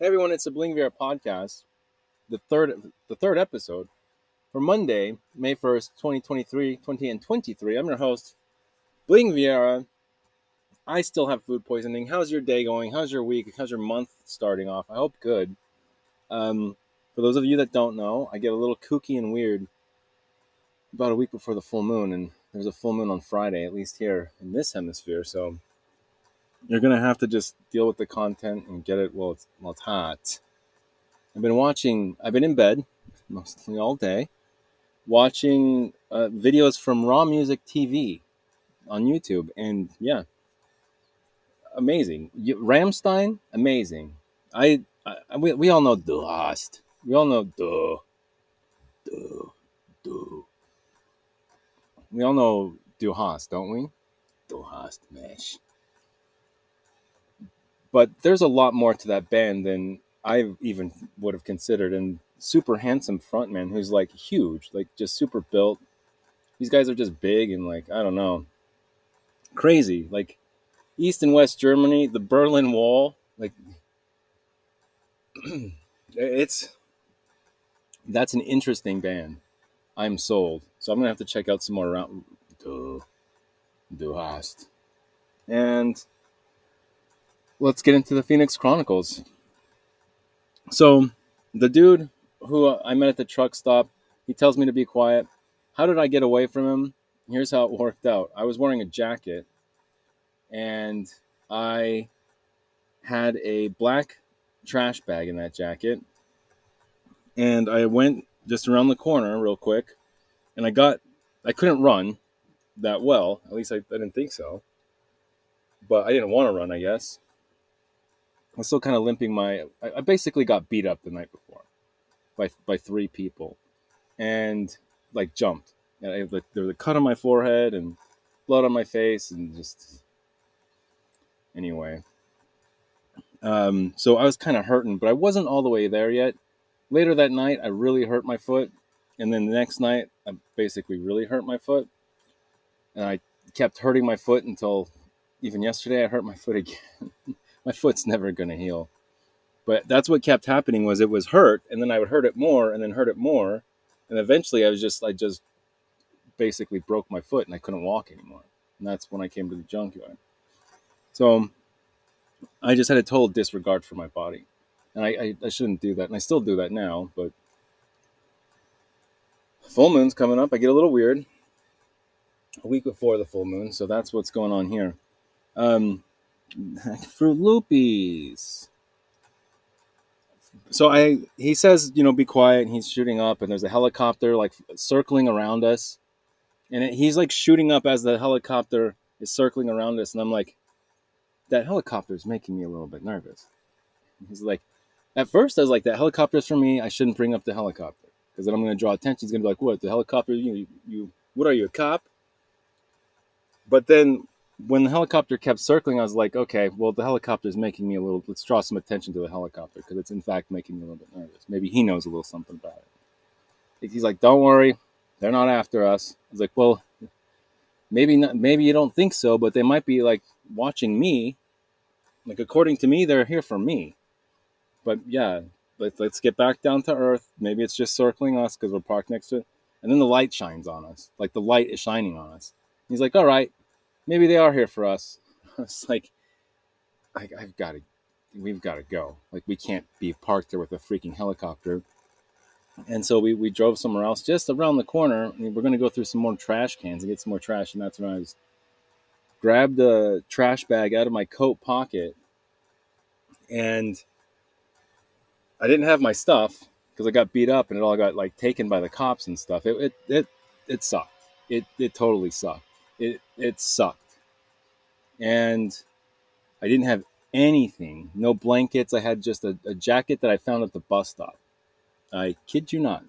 Hey everyone, it's the Bling Viera podcast, the third the third episode for Monday, May 1st, 2023, 20 and 23. I'm your host, Bling Viera. I still have food poisoning. How's your day going? How's your week? How's your month starting off? I hope good. Um, for those of you that don't know, I get a little kooky and weird about a week before the full moon, and there's a full moon on Friday, at least here in this hemisphere. So you're gonna have to just deal with the content and get it while it's while it's hot. I've been watching. I've been in bed mostly all day, watching uh, videos from Raw Music TV on YouTube, and yeah, amazing. Rammstein, amazing. I, I we, we all know Du hast. We all know Du, Du, Du. We all know Du hast, don't we? Du hast mesh but there's a lot more to that band than I even would have considered. And super handsome frontman who's like huge, like just super built. These guys are just big and like I don't know, crazy. Like East and West Germany, the Berlin Wall, like it's that's an interesting band. I'm sold. So I'm gonna have to check out some more around. Du, du hast. And let's get into the Phoenix Chronicles. So, the dude who I met at the truck stop, he tells me to be quiet. How did I get away from him? Here's how it worked out. I was wearing a jacket and I had a black trash bag in that jacket. And I went just around the corner real quick and I got, I couldn't run that well. At least I, I didn't think so. But I didn't want to run, I guess. I'm still kind of limping. My I, I basically got beat up the night before by by three people, and like jumped. And I, like, there was a cut on my forehead and blood on my face, and just anyway. Um, so I was kind of hurting, but I wasn't all the way there yet. Later that night, I really hurt my foot, and then the next night, I basically really hurt my foot, and I kept hurting my foot until even yesterday I hurt my foot again my foot's never going to heal. But that's what kept happening was it was hurt, and then I would hurt it more, and then hurt it more, and eventually I was just I just basically broke my foot and I couldn't walk anymore. And that's when I came to the junkyard. So I just had a total disregard for my body, and I, I, I shouldn't do that, and I still do that now. But full moon's coming up. I get a little weird a week before the full moon, so that's what's going on here. Um, Fruit Loopies. So I, he says, you know, be quiet. And he's shooting up, and there's a helicopter like circling around us, and it, he's like shooting up as the helicopter is circling around us, and I'm like, that helicopter is making me a little bit nervous. He's like, at first I was like, that helicopter's for me. I shouldn't bring up the helicopter because then I'm going to draw attention. He's going to be like, what? The helicopter? You, you, what are you, a cop? But then when the helicopter kept circling, I was like, okay, well, the helicopter is making me a little. Let's draw some attention to the helicopter because it's in fact making me a little bit nervous. Maybe he knows a little something about it. He's like, don't worry, they're not after us. I was like, well, maybe not. Maybe you don't think so, but they might be like watching me. Like according to me, they're here for me. But yeah, let's let's get back down to earth. Maybe it's just circling us because we're parked next to it, and then the light shines on us. Like the light is shining on us. He's like, all right maybe they are here for us. it's like, I, I've got to, we've got to go. Like, we can't be parked there with a freaking helicopter. And so we, we drove somewhere else just around the corner. we're going to go through some more trash cans and get some more trash. And that's when I grabbed the trash bag out of my coat pocket. And I didn't have my stuff because I got beat up and it all got like taken by the cops and stuff. It, it, it, it sucked. It, it totally sucked it it sucked. And I didn't have anything, no blankets. I had just a, a jacket that I found at the bus stop. I kid you not.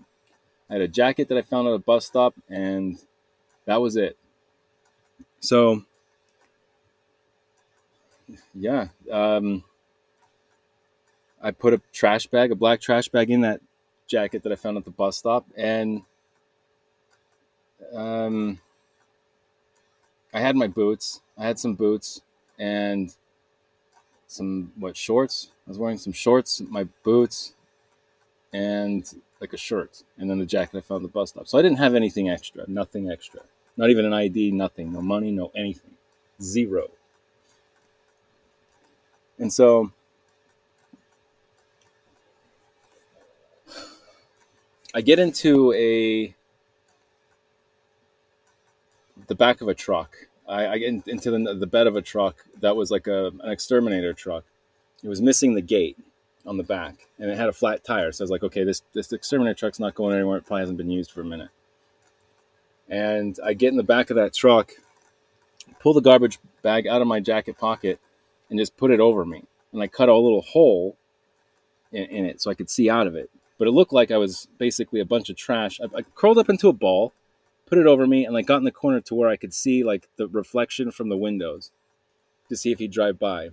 I had a jacket that I found at a bus stop, and that was it. So, yeah, um, I put a trash bag, a black trash bag, in that jacket that I found at the bus stop, and um, I had my boots. I had some boots, and some what shorts. I was wearing some shorts, my boots, and like a shirt, and then the jacket I found at the bus stop. So I didn't have anything extra, nothing extra, not even an ID, nothing, no money, no anything, zero. And so I get into a the back of a truck. I, I get into the, the bed of a truck that was like a, an exterminator truck. It was missing the gate on the back, and it had a flat tire. So I was like, okay, this this exterminator truck's not going anywhere. It probably hasn't been used for a minute. And I get in the back of that truck, pull the garbage bag out of my jacket pocket, and just put it over me. And I cut a little hole in, in it so I could see out of it but it looked like I was basically a bunch of trash. I, I, curled up into a ball, put it over me, and like got in the corner to where I could see like the reflection from the windows to see if he'd drive by.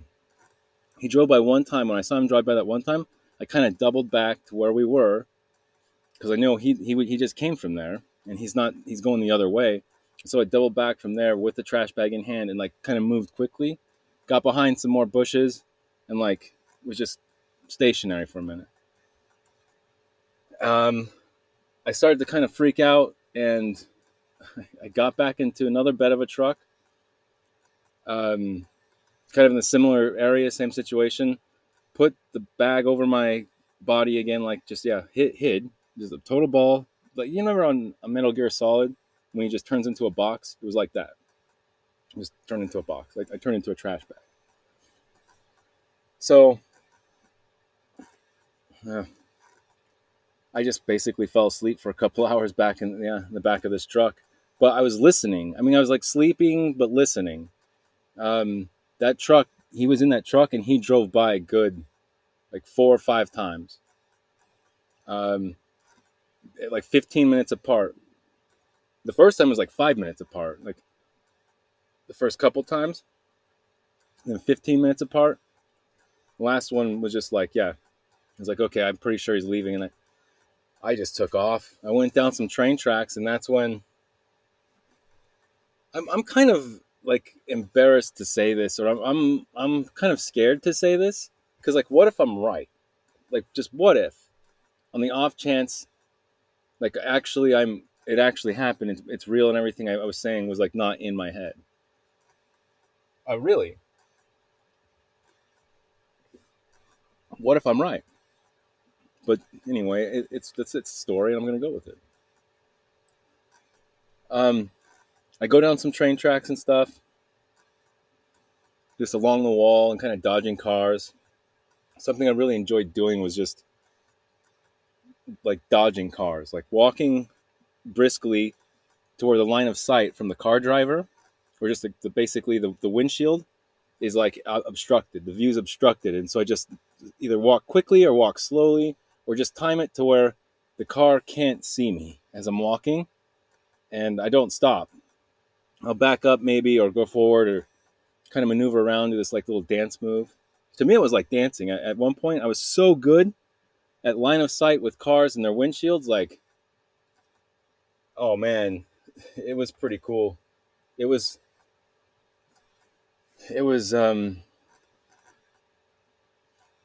He drove by one time. When I saw him drive by that one time, I kind of doubled back to where we were because I know he he he just came from there and he's not he's going the other way. So I doubled back from there with the trash bag in hand and like kind of moved quickly, got behind some more bushes, and like was just stationary for a minute um, I started to kind of freak out and I got back into another bed of a truck. Um, kind of in a similar area, same situation. Put the bag over my body again, like just, yeah, hit, hid. Just a total ball. Like, you remember on a Metal Gear Solid when he just turns into a box? It was like that. Just turned into a box. Like I turned into a trash bag. So, I just basically fell asleep for a couple hours back in yeah, in the back of this truck. But I was listening. I mean, I was like sleeping but listening. Um, that truck, he was in that truck and he drove by a good like four or five times. Um, like 15 minutes apart. The first time was like five minutes apart. Like the first couple times, then 15 minutes apart. The last one was just like, yeah, I was like, okay, I'm pretty sure he's leaving, and I, I just took off. I went down some train tracks, and that's when I'm, I'm kind of like embarrassed to say this, or I'm I'm, I'm kind of scared to say this because like, what if I'm right? Like, just what if, on the off chance, like actually I'm it actually happened. It's, it's real, and everything I, I was saying was like not in my head. Uh, really? What if I'm right? But anyway, it, it's that's its story, and I'm going to go with it. Um, I go down some train tracks and stuff, just along the wall and kind of dodging cars. Something I really enjoyed doing was just like dodging cars, like walking briskly toward the line of sight from the car driver, or just the, the basically the, the windshield is like obstructed. The view's obstructed, and so I just either walk quickly or walk slowly or just time it to where the car can't see me as I'm walking and I don't stop. I'll back up maybe or go forward or kind of maneuver around do this like little dance move. To me, it was like dancing. At one point, I was so good at line of sight with cars and their windshields. Like, oh man, it was pretty cool. It was, it was, um,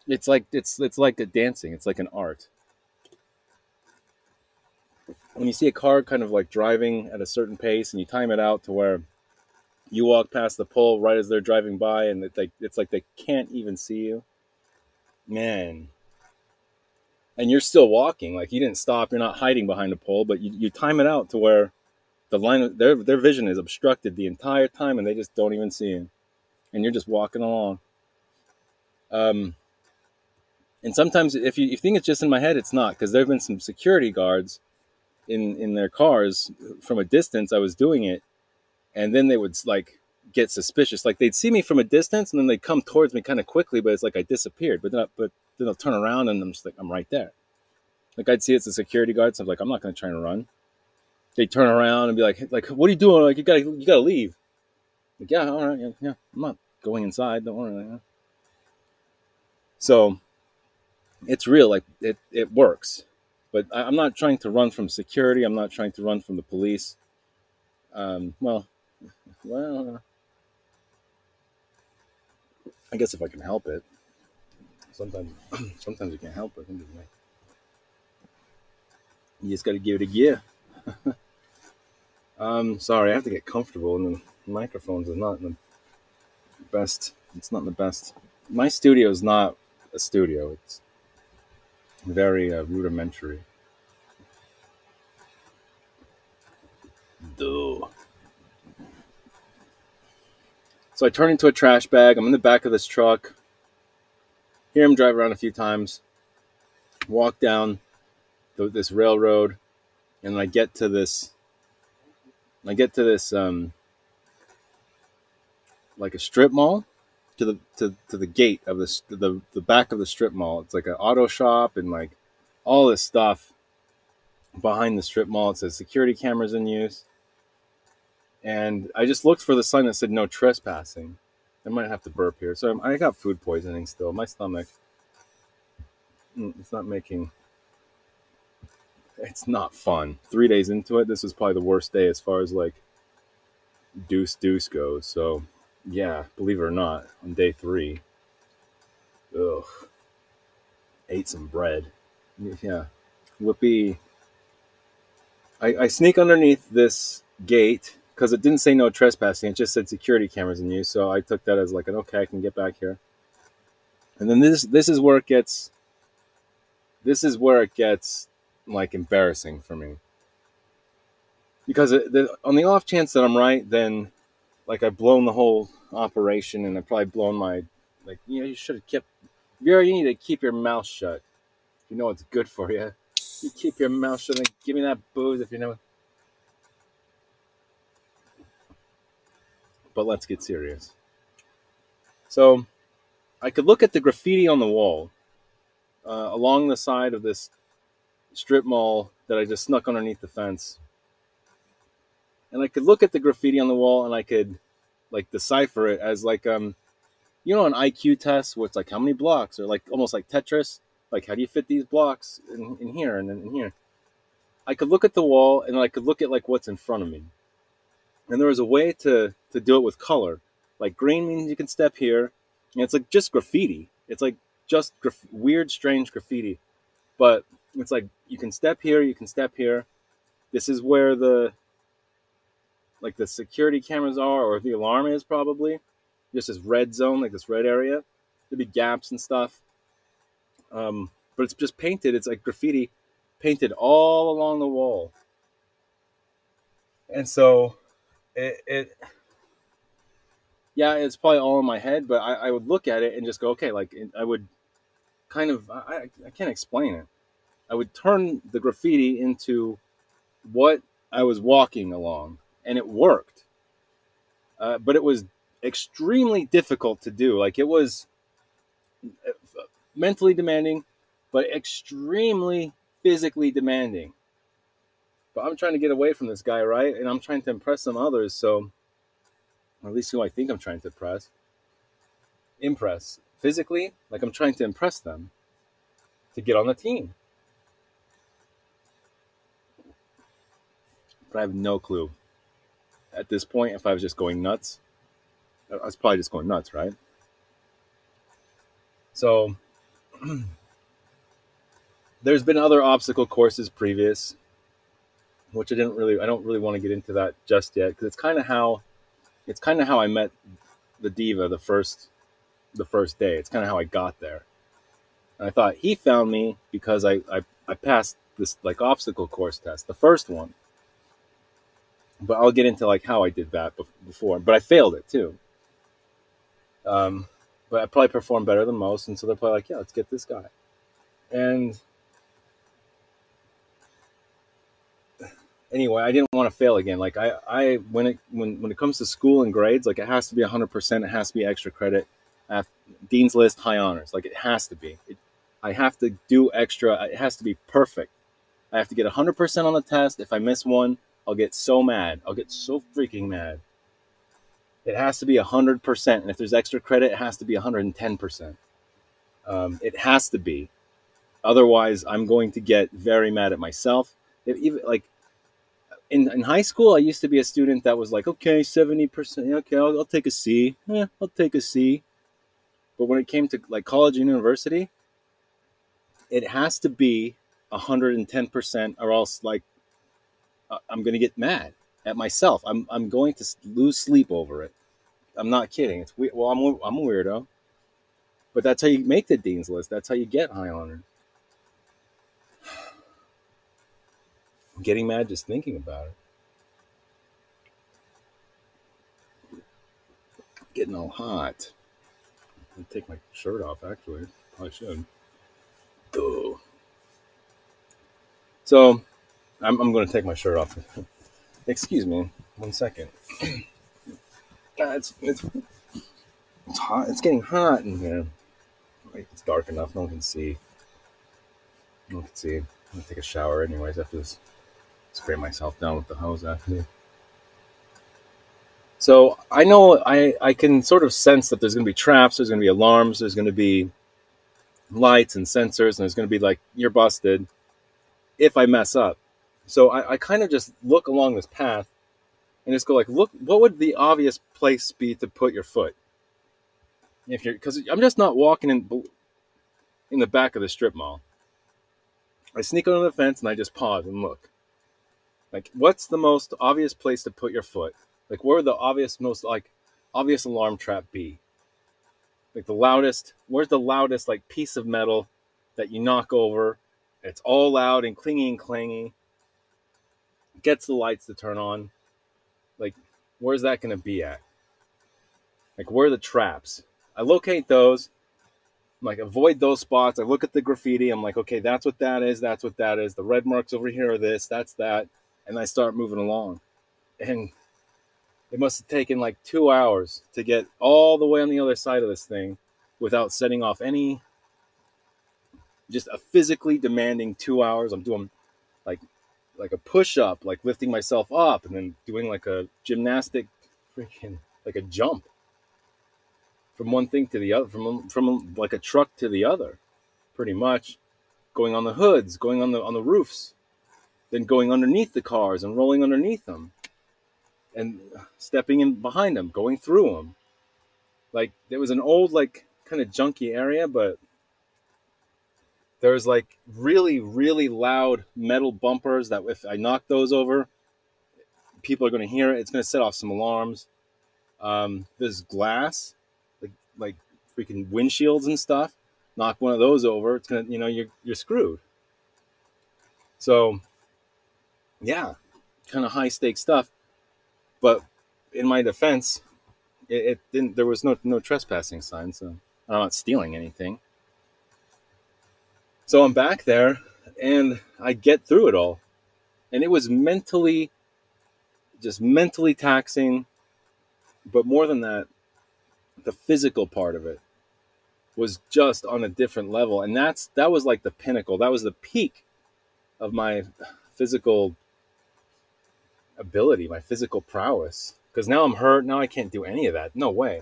it's like it's it's like a dancing. It's like an art. When you see a car kind of like driving at a certain pace and you time it out to where you walk past the pole right as they're driving by and it's like it's like they can't even see you. Man. And you're still walking, like you didn't stop, you're not hiding behind a pole, but you, you time it out to where the line their their vision is obstructed the entire time and they just don't even see you. And you're just walking along. Um and sometimes if you, if you think it's just in my head, it's not because there have been some security guards in in their cars from a distance. I was doing it, and then they would like get suspicious. Like they'd see me from a distance, and then they'd come towards me kind of quickly, but it's like I disappeared. But then I, but then they'll turn around, and I'm just like I'm right there. Like I'd see it's a security guard, so I'm like I'm not going to try and run. They turn around and be like, like what are you doing? Like you gotta you gotta leave. Like yeah, all right, yeah, yeah. I'm not going inside. Don't worry. So it's real. Like it, it works. But I, am not trying to run from security. I'm not trying to run from the police. Um, well, well, I guess if I can help it. Sometimes, sometimes you can't help it. You just got to give it a gear. um, sorry, I have to get comfortable, and the microphones are not the best. It's not the best. My studio is not a studio. It's very uh, rudimentary. Duh. So I turn into a trash bag. I'm in the back of this truck. Hear him drive around a few times. Walk down the, this railroad, and I get to this. I get to this um, like a strip mall to the to, to the gate of this the the back of the strip mall. It's like an auto shop and like all this stuff behind the strip mall. It says security cameras in use. And I just looked for the sign that said no trespassing. I might have to burp here. So I got food poisoning still. My stomach, mm, it's not making, it's not fun. Three days into it, this was probably the worst day as far as like deuce deuce goes. So yeah, believe it or not, on day three, ugh, ate some bread. Yeah, whoopee. I, I sneak underneath this gate because it didn't say no trespassing. It just said security cameras in use. So I took that as like an okay, I can get back here. And then this this is where it gets this is where it gets like embarrassing for me because it, the, on the off chance that I'm right, then like I've blown the whole operation and I've probably blown my like you know you should have kept you you need to keep your mouth shut. You know it's good for you. You keep your mouth shut and give me that booze if you know. But let's get serious. So, I could look at the graffiti on the wall uh, along the side of this strip mall that I just snuck underneath the fence. And I could look at the graffiti on the wall and I could like decipher it as like um you know an IQ test where it's like how many blocks or like almost like Tetris like how do you fit these blocks in, in here and in here? I could look at the wall and I could look at like what's in front of me. And there was a way to to do it with color. Like green means you can step here and it's like just graffiti. It's like just graf- weird strange graffiti. But it's like you can step here you can step here. This is where the like the security cameras are or the alarm is probably just this red zone like this red area. There'd be gaps and stuff. Um, but it's just painted it's like graffiti painted all along the wall. And so it, it yeah it's probably all in my head but I, I would look at it and just go okay like i would kind of I, I can't explain it. I would turn the graffiti into what i was walking along and it worked. Uh, but it was extremely difficult to do. Like it was uh, mentally demanding, but extremely physically demanding. But I'm trying to get away from this guy, right? And I'm trying to impress some others. So, at least who I think I'm trying to impress. Impress physically, like I'm trying to impress them to get on the team. But I have no clue at this point if I was just going nuts. I was probably just going nuts, right? So there's been other obstacle courses previous, which I didn't really I don't really want to get into that just yet because it's kind of how it's kind of how I met the diva the first the first day. It's kind of how I got there. And I thought he found me because I, I, I passed this like obstacle course test, the first one but I'll get into like how I did that before. But I failed it too. Um, but I probably performed better than most, and so they're probably like, "Yeah, let's get this guy." And anyway, I didn't want to fail again. Like I, I when it when when it comes to school and grades, like it has to be hundred percent. It has to be extra credit. Have, Dean's list, high honors. Like it has to be. It, I have to do extra. It has to be perfect. I have to get hundred percent on the test. If I miss one, I'll get so mad. I'll get so freaking mad. It has to be 100%. And if there's extra credit, it has to be 110%. Um, it has to be. Otherwise, I'm going to get very mad at myself. Even like in, in high school, I used to be a student that was like, okay, 70%. Okay, I'll, I'll take a C. Yeah, I'll take a C. But when it came to like college and university, it has to be 110% or else like Uh, I'm going to get mad at myself. I'm, I'm going to lose sleep over it. I'm not kidding. It's weird. well, I'm, I'm a weirdo, but that's how you make the dean's list. That's how you get high honor. I'm getting mad just thinking about it. Getting all hot. I'll take my shirt off. Actually, I should. Duh. So, I'm, I'm going to take my shirt off. Excuse me, one second. It's, it's, it's hot. It's getting hot in here. It's dark enough. No one can see. No one can see. I'm gonna take a shower anyways after this. Spray myself down with the hose after. So I know I, I can sort of sense that there's gonna be traps, there's gonna be alarms, there's gonna be lights and sensors, and there's gonna be like you're busted if I mess up. So I, I kind of just look along this path and just go like, look, what would the obvious place be to put your foot? If you're, because I'm just not walking in in the back of the strip mall. I sneak under the fence and I just pause and look. Like, what's the most obvious place to put your foot? Like, where would the obvious, most like obvious alarm trap be? Like the loudest. Where's the loudest like piece of metal that you knock over? It's all loud and clingy and clangy. Gets the lights to turn on like, where's that going to be at? Like, where are the traps? I locate those. I'm like, avoid those spots. I look at the graffiti. I'm like, okay, that's what that is. That's what that is. The red marks over here are this. That's that. And I start moving along. And it must have taken like two hours to get all the way on the other side of this thing without setting off any just a physically demanding two hours. I'm doing like like a push up, like lifting myself up, and then doing like a gymnastic, freaking like a jump from one thing to the other, from from like a truck to the other, pretty much, going on the hoods, going on the on the roofs, then going underneath the cars and rolling underneath them, and stepping in behind them, going through them. Like there was an old like kind of junky area, but there's like really, really loud metal bumpers that if I knock those over, people are going to hear it. It's going to set off some alarms. Um, there's glass, like like freaking windshields and stuff. Knock one of those over, it's gonna, you know, you're you're screwed. So, yeah, kind of high stakes stuff. But in my defense, it, it didn't. There was no no trespassing sign, so I'm not stealing anything. So I'm back there and I get through it all. And it was mentally, just mentally taxing. But more than that, the physical part of it was just on a different level. And that's, that was like the pinnacle. That was the peak of my physical ability, my physical prowess. Because now I'm hurt. Now I can't do any of that. No way.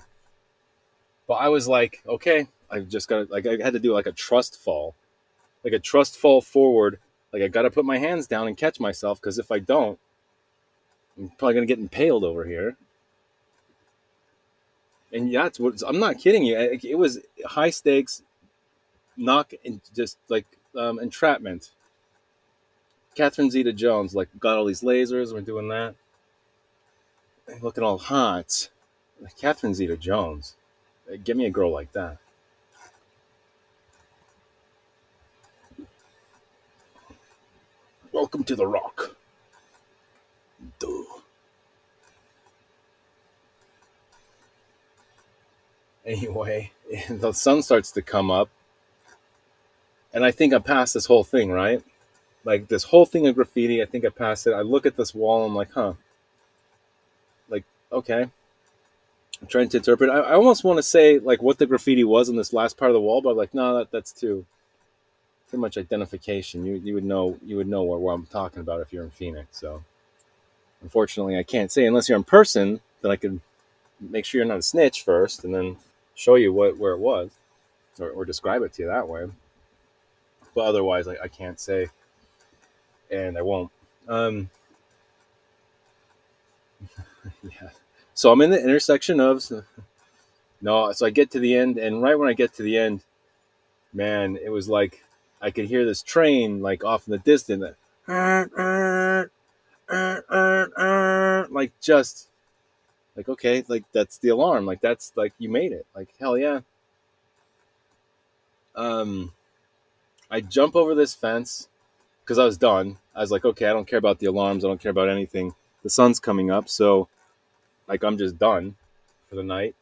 But I was like, okay, I just got like I had to do like a trust fall like a trust fall forward. Like I got to put my hands down and catch myself because if I don't, I'm probably gonna get impaled over here. And yeah, it's what I'm not kidding you. It was high stakes, knock and just like um, entrapment. Catherine Zeta Jones like got all these lasers. We're doing that. Looking all hot. Catherine Zeta Jones. Give me a girl like that. Welcome to the rock. Duh. Anyway, the sun starts to come up. And I think I passed this whole thing, right? Like this whole thing of graffiti, I think I passed it. I look at this wall, I'm like, huh. Like, okay. I'm trying to interpret. I, I almost want to say like what the graffiti was in this last part of the wall, but I'm like, no, that, that's too too much identification. You you would know you would know what, what I'm talking about if you're in Phoenix. So unfortunately, I can't say unless you're in person. Then I could make sure you're not a snitch first, and then show you what where it was, or, or describe it to you that way. But otherwise, I, I can't say, and I won't. Um, yeah. So I'm in the intersection of No, so I get to the end, and right when I get to the end, man, it was like I could hear this train like off in the distance, like just like okay, like that's the alarm, like that's like you made it, like hell yeah. Um, I jump over this fence because I was done. I was like, okay, I don't care about the alarms, I don't care about anything. The sun's coming up, so like I'm just done for the night,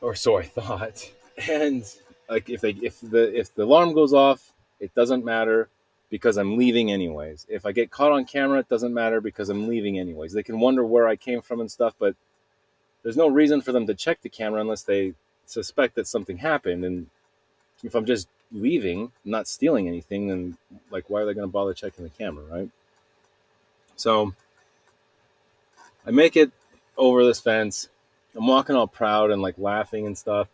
or so I thought. And like if they if the if the alarm goes off, it doesn't matter because I'm leaving anyways. If I get caught on camera, it doesn't matter because I'm leaving anyways. They can wonder where I came from and stuff, but there's no reason for them to check the camera unless they suspect that something happened. And if I'm just leaving, not stealing anything, then like why are they going to bother checking the camera, right? So I make it over this fence. I'm walking all proud and like laughing and stuff.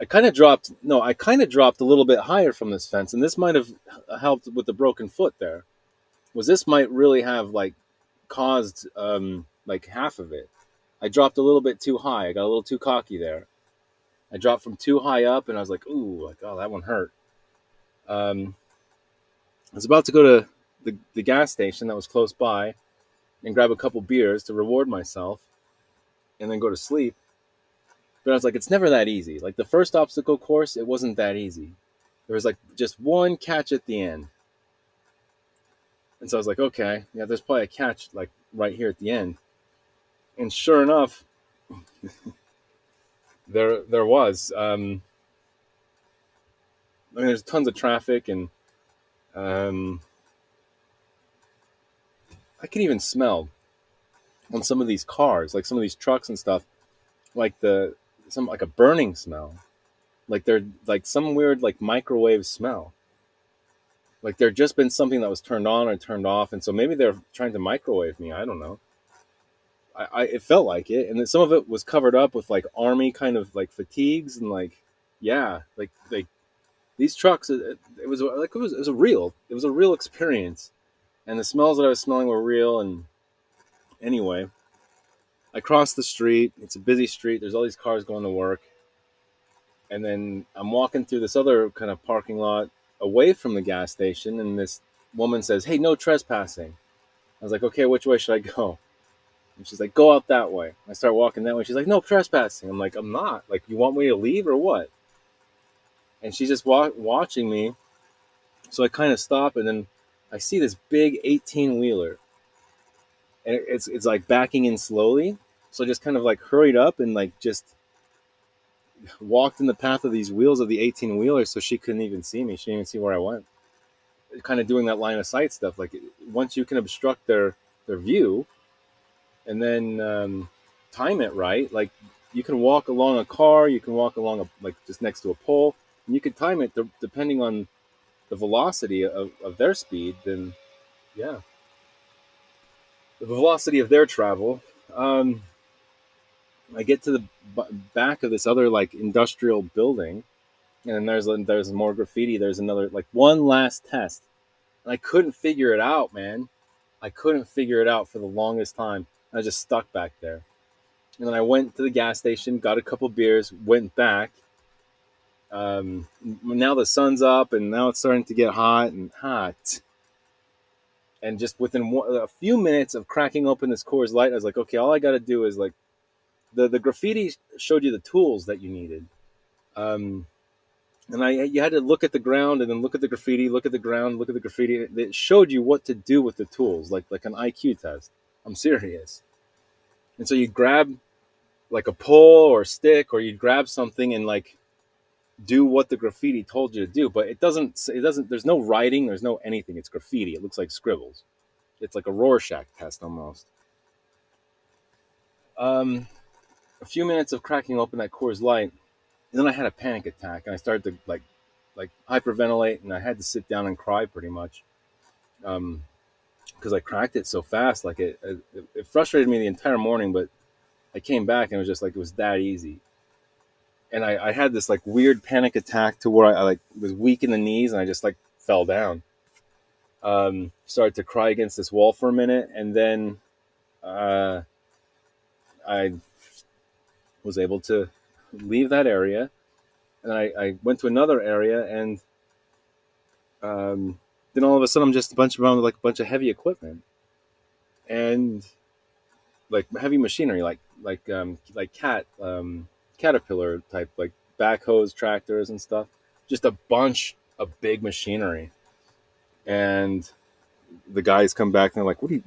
I kind of dropped, no, I kind of dropped a little bit higher from this fence, and this might have helped with the broken foot there. Was this might really have like caused um, like half of it. I dropped a little bit too high. I got a little too cocky there. I dropped from too high up, and I was like, "Ooh, like oh, that one hurt." Um, I was about to go to the, the gas station that was close by and grab a couple beers to reward myself, and then go to sleep. But I was like, it's never that easy. Like the first obstacle course, it wasn't that easy. There was like just one catch at the end. And so I was like, okay, yeah, there's probably a catch like right here at the end. And sure enough, there there was. Um, I mean, there's tons of traffic, and um, I can even smell on some of these cars, like some of these trucks and stuff, like the some like a burning smell, like they're like some weird like microwave smell. Like there just been something that was turned on or turned off, and so maybe they're trying to microwave me. I don't know. I, I it felt like it, and then some of it was covered up with like army kind of like fatigues and like yeah, like like these trucks. It, it was like it was it was a real it was a real experience, and the smells that I was smelling were real. And anyway, I cross the street. It's a busy street. There's all these cars going to work. And then I'm walking through this other kind of parking lot away from the gas station, and this woman says, Hey, no trespassing. I was like, Okay, which way should I go? And she's like, Go out that way. I start walking that way. She's like, No trespassing. I'm like, I'm not. Like, you want me to leave or what? And she's just wa- watching me. So I kind of stop, and then I see this big 18 wheeler and it's it's like backing in slowly. So I just kind of like hurried up and like just walked in the path of these wheels of the 18 wheeler so she couldn't even see me. She didn't even see where I went. Kind of doing that line of sight stuff. Like once you can obstruct their their view, and then um, time it right. Like you can walk along a car, you can walk along a like just next to a pole, and you can time it depending on the velocity of, of their speed. Then yeah, the velocity of their travel. Um, I get to the b- back of this other like industrial building, and there's there's more graffiti. There's another like one last test, and I couldn't figure it out, man. I couldn't figure it out for the longest time. I just stuck back there, and then I went to the gas station, got a couple beers, went back. Um, now the sun's up, and now it's starting to get hot and hot and just within one, a few minutes of cracking open this Coors Light, I was like, okay, all I got to do is like the the graffiti showed you the tools that you needed, um, and I you had to look at the ground and then look at the graffiti, look at the ground, look at the graffiti. It showed you what to do with the tools, like like an IQ test. I'm serious. And so you grab like a pole or a stick, or you grab something and like do what the graffiti told you to do, but it doesn't. It doesn't. There's no writing. There's no anything. It's graffiti. It looks like scribbles. It's like a Rorschach test almost. Um, a few minutes of cracking open that Coors Light, and then I had a panic attack, and I started to like, like hyperventilate, and I had to sit down and cry pretty much, um, because I cracked it so fast. Like it, it, it frustrated me the entire morning, but I came back and it was just like it was that easy and I, I had this like weird panic attack to where I, I, like was weak in the knees and I just like fell down. Um, started to cry against this wall for a minute, and then uh, I was able to leave that area, and I, I went to another area, and um, then all of a sudden I'm just a bunch around with like a bunch of heavy equipment, and like heavy machinery, like like um, like cat um, caterpillar type like backhoes, tractors, and stuff. Just a bunch of big machinery, and the guys come back and they're like, "What are you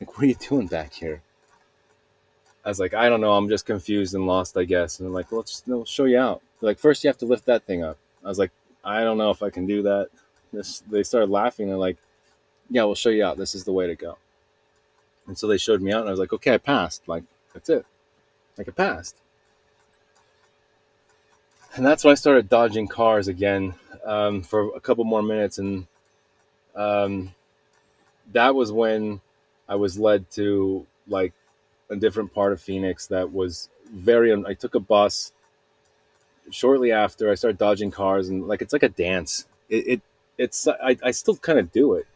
like? What are you doing back here?" I was like, "I don't know. I'm just confused and lost, I guess." And they're like, "Well, let's we'll show you out." They're like, first you have to lift that thing up." I was like, "I don't know if I can do that." This, they started laughing. They're like, "Yeah, we'll show you out. This is the way to go." And so they showed me out, and I was like, "Okay, I passed. Like that's it. Like I passed." And that's when I started dodging cars again um, for a couple more minutes, and um, that was when I was led to like a different part of Phoenix that was very. I took a bus. Shortly after, I started dodging cars, and like it's like a dance. It, it it's I, I still kind of do it,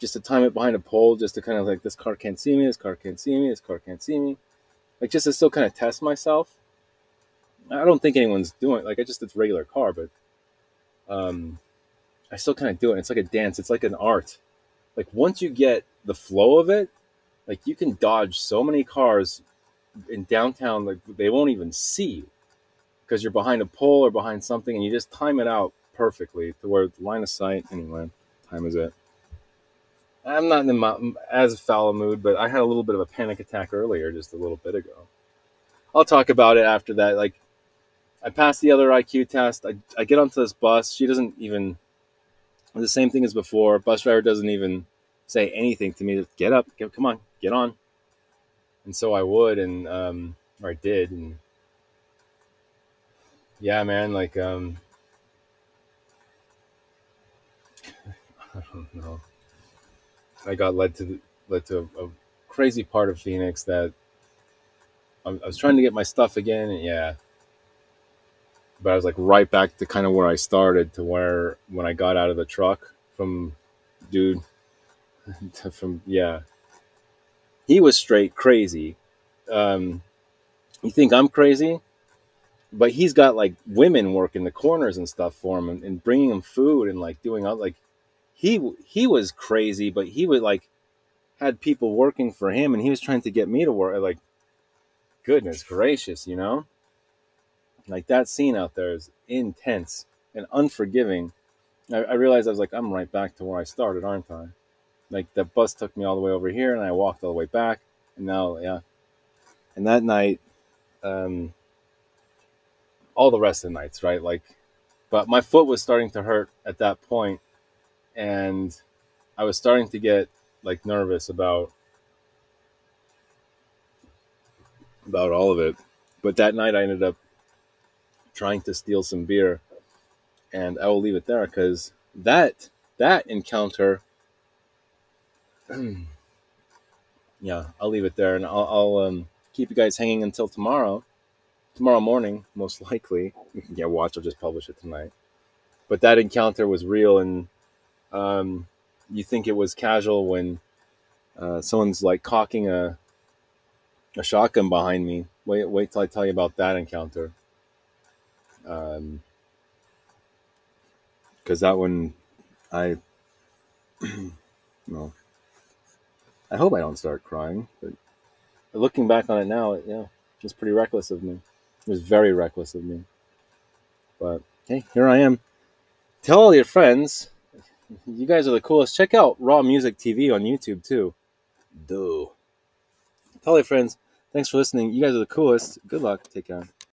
just to time it behind a pole, just to kind of like this car can't see me, this car can't see me, this car can't see me, like just to still kind of test myself. I don't think anyone's doing like I just it's regular car, but um, I still kind of do it. It's like a dance. It's like an art. Like once you get the flow of it, like you can dodge so many cars in downtown like they won't even see you because you're behind a pole or behind something and you just time it out perfectly to where line of sight anyway time is it i'm not in the as foul a mood but i had a little bit of a panic attack earlier just a little bit ago i'll talk about it after that like i passed the other iq test i, I get onto this bus she doesn't even the same thing as before bus driver doesn't even say anything to me. Get up, get, come on, get on. And so I would, and um, or I did, and yeah, man, like um, I don't know. I got led to led to a, a crazy part of Phoenix that I was trying to get my stuff again, and yeah, but I was like right back to kind of where I started, to where when I got out of the truck from dude from yeah. He was straight crazy. Um you think i'm crazy? But he's got like women working the corners and stuff for him and, and bringing him food and like doing all like he he was crazy but he would like had people working for him and he was trying to get me to work like goodness gracious you know like that scene out there is intense and unforgiving. I, I realized i was like i'm right back to where i started aren't i? Like the bus took me all the way over here and I walked all the way back and now yeah. And that night um all the rest of the nights right? Like but my foot was starting to hurt at that point and I was starting to get like nervous about about all of it. But that night I ended up trying to steal some beer and I will leave it there because that that encounter yeah, I'll leave it there, and I'll, I'll um, keep you guys hanging until tomorrow. Tomorrow morning, most likely. Yeah, watch. I'll just publish it tonight. But that encounter was real, and um, you think it was casual when uh, someone's like cocking a a shotgun behind me. Wait, wait till I tell you about that encounter. Um, because that one, I, well, I hope I don't start crying. But looking back on it now, it, yeah, it's pretty reckless of me. It was very reckless of me. But hey, here I am. Tell all your friends. You guys are the coolest. Check out Raw Music TV on YouTube too. Do. Tell your friends. Thanks for listening. You guys are the coolest. Good luck. Take care.